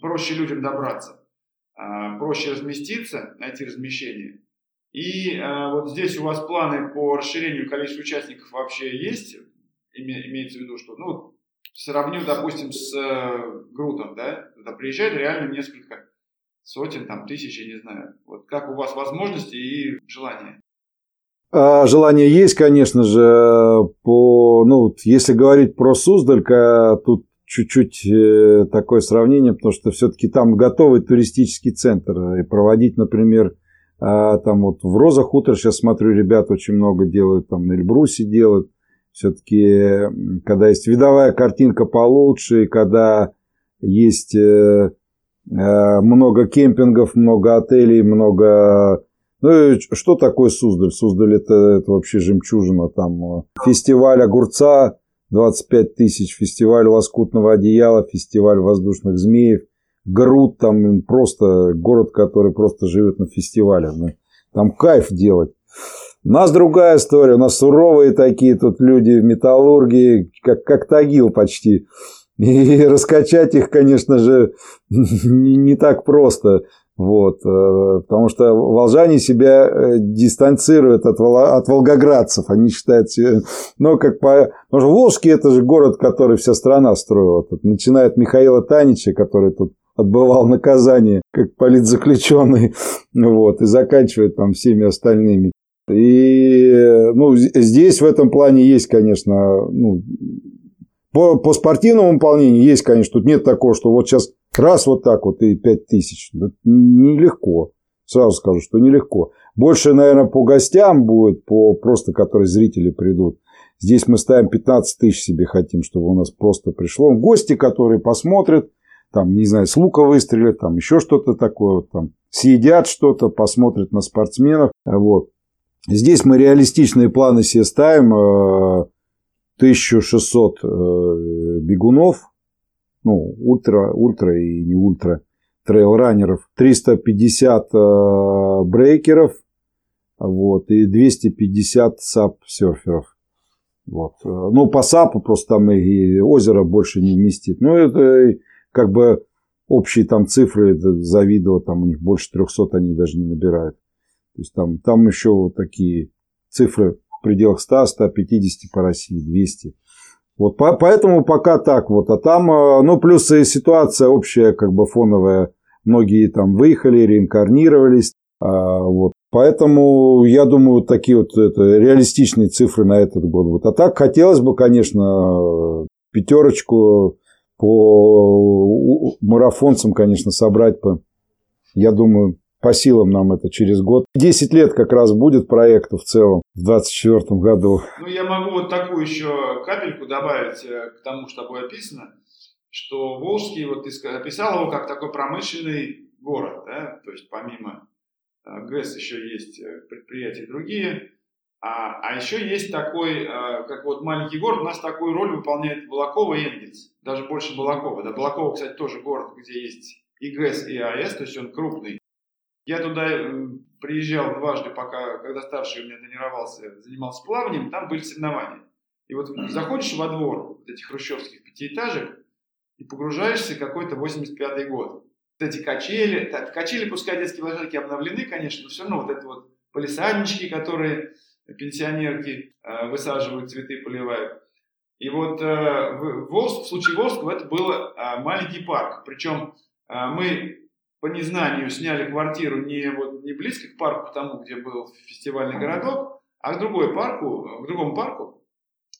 проще людям добраться, а, проще разместиться, найти размещение. И а, вот здесь у вас планы по расширению количества участников вообще есть? Имеется в виду, что, ну, сравню, допустим, с э, Грутом, да, туда приезжает реально несколько сотен, там, тысяч, я не знаю. Вот как у вас возможности и желания? А, желание есть, конечно же, по, ну, если говорить про Суздалька, тут чуть-чуть э, такое сравнение, потому что все-таки там готовый туристический центр. И проводить, например, а, там вот в Роза Хутор, сейчас смотрю, ребят очень много делают, там на Эльбрусе делают. Все-таки, когда есть видовая картинка получше, когда есть э, э, много кемпингов, много отелей, много... Ну, что такое Суздаль? Суздаль это, это вообще жемчужина. Там э, фестиваль огурца 25 тысяч, фестиваль лоскутного одеяла, фестиваль воздушных змеев. Груд там просто город, который просто живет на фестивале. Там кайф делать. У нас другая история, у нас суровые такие тут люди в металлургии, как, как Тагил почти. И раскачать их, конечно же, не, не так просто. Вот, э, потому что волжане себя э, дистанцируют от, от волгоградцев. Они считают себя, ну, как по... Потому что Волжский это же город, который вся страна строила. Тут начиная Михаила Танича, который тут отбывал наказание как политзаключенный, вот, и заканчивает там всеми остальными. И ну, здесь в этом плане есть, конечно, ну, по, по спортивному выполнению есть, конечно, тут нет такого, что вот сейчас раз вот так вот и 5 тысяч. Нелегко. Сразу скажу, что нелегко. Больше, наверное, по гостям будет, по просто, которые зрители придут. Здесь мы ставим 15 тысяч себе хотим, чтобы у нас просто пришло. Гости, которые посмотрят, там, не знаю, с лука выстрелят, там еще что-то такое, там, съедят что-то, посмотрят на спортсменов. Вот. Здесь мы реалистичные планы себе ставим. 1600 э, э, бегунов, ну, ультра, ультра и не ультра, трейл-раннеров, 350 э, брейкеров, вот, и 250 сап-серферов. Вот. Ну, по сапу просто там и озеро больше не вместит. Ну, это как бы общие там цифры, завидово, там у них больше 300 они даже не набирают. То есть там, там еще вот такие цифры в пределах 100, 150 по России, 200. Вот по, поэтому пока так вот. А там, э, ну, плюс и ситуация общая, как бы фоновая. Многие там выехали, реинкарнировались. А, вот. Поэтому, я думаю, вот такие вот это, реалистичные цифры на этот год. Вот. А так хотелось бы, конечно, пятерочку по марафонцам, конечно, собрать по, я думаю, по силам нам это через год. Десять лет как раз будет проекту в целом в 2024 году. Ну, я могу вот такую еще капельку добавить э, к тому, что тобой описано, что Волжский, вот ты описал его как такой промышленный город, да? то есть помимо э, ГЭС еще есть э, предприятия другие, а, а еще есть такой, как вот маленький город, у нас такую роль выполняет Балакова и Энгельс, даже больше Балакова. Да, Балакова, кстати, тоже город, где есть и ГЭС, и АЭС, то есть он крупный. Я туда э, приезжал дважды, пока, когда старший у меня тренировался, занимался плаванием, там были соревнования. И вот заходишь во двор вот этих хрущевских пятиэтажек, и погружаешься в какой-то 85-й год. Вот эти качели, так, качели, пускай детские площадки обновлены, конечно, но все равно вот это вот полисаднички, которые пенсионерки э, высаживают, цветы поливают. И вот э, в, Волск, в случае Волжского это был э, маленький парк. Причем э, мы по незнанию сняли квартиру не, вот, не близко к парку, тому, где был фестивальный городок, а к другой парку, к другому парку.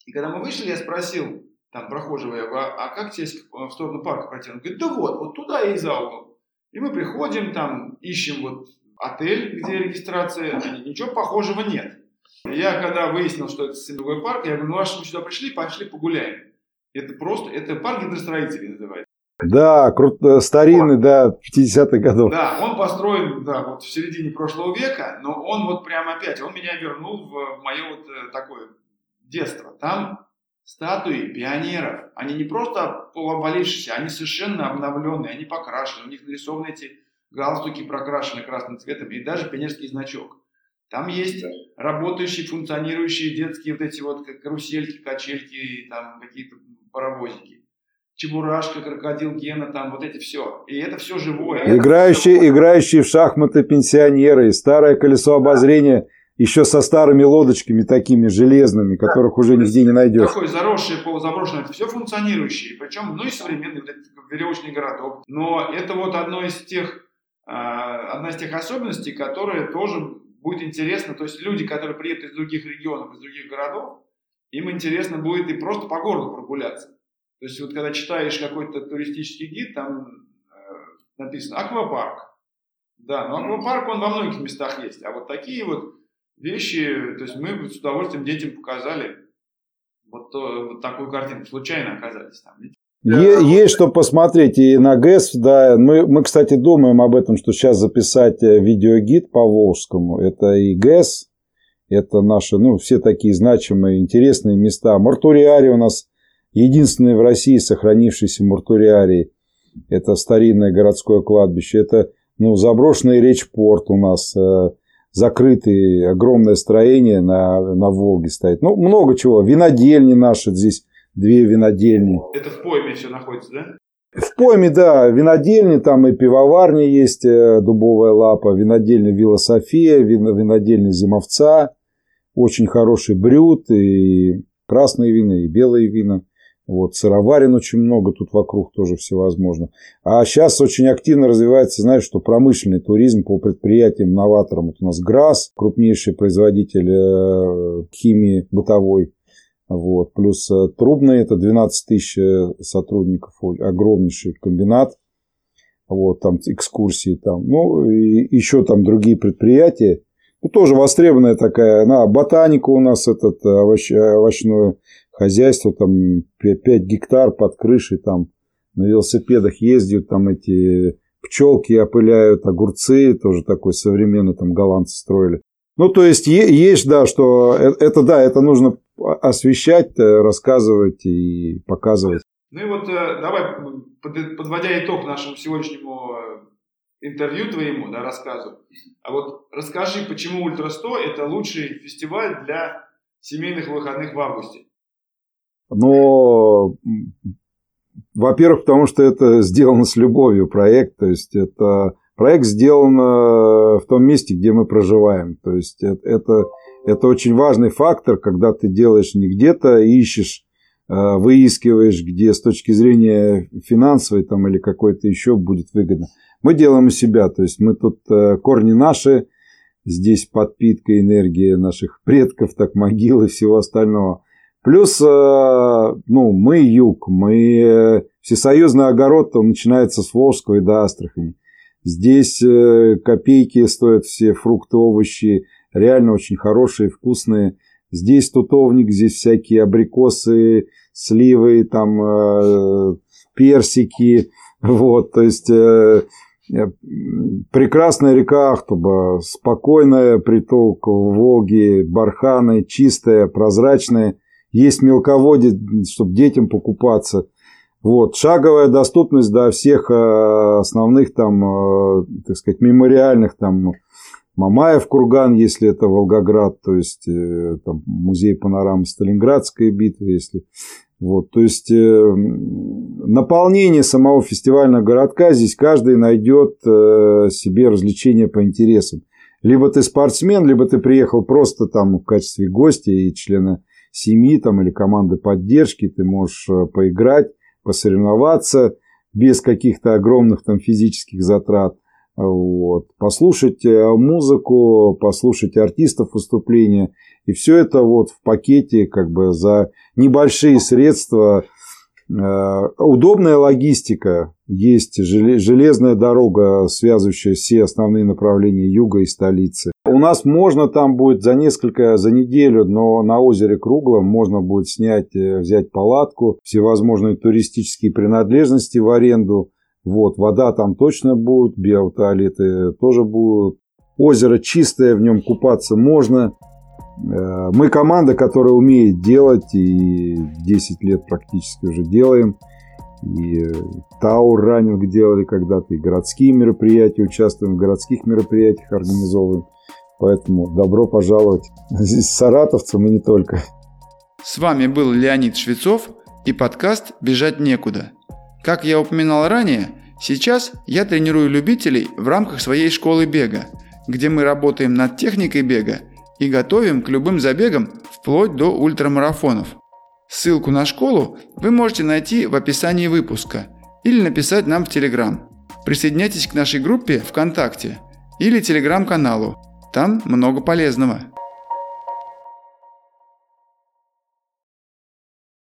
И когда мы вышли, я спросил там прохожего, я говорю, а, а как тебе в сторону парка пройти? Он говорит, да вот, вот туда и за угол. И мы приходим, там ищем вот отель, где регистрация, ничего похожего нет. Я когда выяснил, что это Сыновой парк, я говорю, ну раз мы сюда пришли, пошли погуляем. Это просто, это парк гидростроителей называется. Да, круто, старинный, да, 50-х годов. Да, он построен, да, вот в середине прошлого века, но он вот прямо опять, он меня вернул в, в мое вот э, такое детство. Там статуи пионеров, они не просто полуобвалившиеся, они совершенно обновленные, они покрашены, у них нарисованы эти галстуки прокрашены красным цветом и даже пионерский значок. Там есть работающие, функционирующие детские вот эти вот карусельки, качельки, там какие-то паровозики. Чебурашка, крокодил Гена, там вот эти все. И это все живое. Играющие, все играющие в шахматы пенсионеры, старое колесо обозрения еще со старыми лодочками такими железными, которых уже нигде не найдешь. Такой заросший, полузаброшенный, это все функционирующие. Причем, ну и современный веревочный городок. Но это вот одно из тех, а, одна из тех особенностей, которые тоже будет интересно, то есть люди, которые приедут из других регионов, из других городов, им интересно будет и просто по городу прогуляться. То есть вот когда читаешь какой-то туристический гид, там э, написано аквапарк. Да, но аквапарк он во многих местах есть. А вот такие вот вещи, то есть мы с удовольствием детям показали вот, то, вот такую картинку. Случайно оказались там. Есть что посмотреть и на ГЭС, да. Мы, мы, кстати, думаем об этом, что сейчас записать э, видеогид по Волжскому. Это и ГЭС, это наши, ну, все такие значимые, интересные места. Мартуриарий у нас единственный в России сохранившийся мартуриарий. Это старинное городское кладбище. Это, ну, заброшенный речпорт у нас, э, закрытый, огромное строение на, на Волге стоит. Ну, много чего. Винодельни наши здесь две винодельни. Это в пойме все находится, да? В пойме, да, винодельни, там и пивоварни есть, э, дубовая лапа, винодельня Вилла София, винодельня Зимовца, очень хороший брют, и красные вина, и белые вина. Вот, сыроварен очень много тут вокруг тоже всевозможно. А сейчас очень активно развивается, знаешь, что промышленный туризм по предприятиям, новаторам. Вот у нас ГРАС, крупнейший производитель э, химии бытовой. Вот. Плюс э, трубные, это 12 тысяч э, сотрудников, огромнейший комбинат. Вот, там экскурсии там. Ну, и еще там другие предприятия. Ну, тоже востребованная такая. На ботанику у нас этот овощ, овощное хозяйство, там 5 гектар под крышей, там на велосипедах ездят, там эти пчелки опыляют, огурцы, тоже такой современный, там голландцы строили. Ну, то есть, есть, да, что э, это, да, это нужно освещать, э, рассказывать и показывать. Ну и вот э, давай, подводя итог нашему сегодняшнему интервью твоему, да, рассказу, а вот расскажи, почему Ультра 100 это лучший фестиваль для семейных выходных в августе? Но, во-первых, потому что это сделано с любовью проект, то есть это проект сделан э, в том месте, где мы проживаем. То есть это, это очень важный фактор, когда ты делаешь не где-то, ищешь, э, выискиваешь, где с точки зрения финансовой там, или какой-то еще будет выгодно. Мы делаем у себя, то есть мы тут э, корни наши, здесь подпитка, энергия наших предков, так могилы всего остального. Плюс, ну, мы юг, мы всесоюзный огород, он начинается с Волжского и до Астрахани. Здесь э, копейки стоят все фрукты, овощи, реально очень хорошие, вкусные. Здесь тутовник, здесь всякие абрикосы, сливы, там э, персики. Вот, то есть э, прекрасная река Ахтуба, спокойная приток в Волге, барханы, чистая, прозрачная. Есть мелководье, чтобы детям покупаться. Вот, шаговая доступность до всех э, основных там, э, так сказать, мемориальных там Мамаев курган, если это Волгоград, то есть э, там, музей панорамы Сталинградской битвы, если Вот, то есть наполнение самого фестивального городка здесь каждый найдет себе развлечения по интересам. Либо ты спортсмен, либо ты приехал просто там в качестве гостя и члена семьи там, или команды поддержки, ты можешь э, поиграть, посоревноваться без каких-то огромных там физических затрат. Вот. Послушать э, музыку, послушать артистов выступления. И все это вот в пакете как бы за небольшие средства. Э, удобная логистика. Есть железная дорога, связывающая все основные направления юга и столицы. У нас можно там будет за несколько, за неделю, но на озере Круглом можно будет снять, э, взять палатку, всевозможные туристические принадлежности в аренду. Вот, вода там точно будет, биотуалеты тоже будут. Озеро чистое, в нем купаться можно. Э, мы команда, которая умеет делать, и 10 лет практически уже делаем. И Таур раннинг делали когда-то, и городские мероприятия, участвуем в городских мероприятиях, организовываем. Поэтому добро пожаловать. Здесь саратовцам и не только. С вами был Леонид Швецов и подкаст «Бежать некуда». Как я упоминал ранее, сейчас я тренирую любителей в рамках своей школы бега, где мы работаем над техникой бега и готовим к любым забегам вплоть до ультрамарафонов. Ссылку на школу вы можете найти в описании выпуска или написать нам в Телеграм. Присоединяйтесь к нашей группе ВКонтакте или Телеграм-каналу – там много полезного.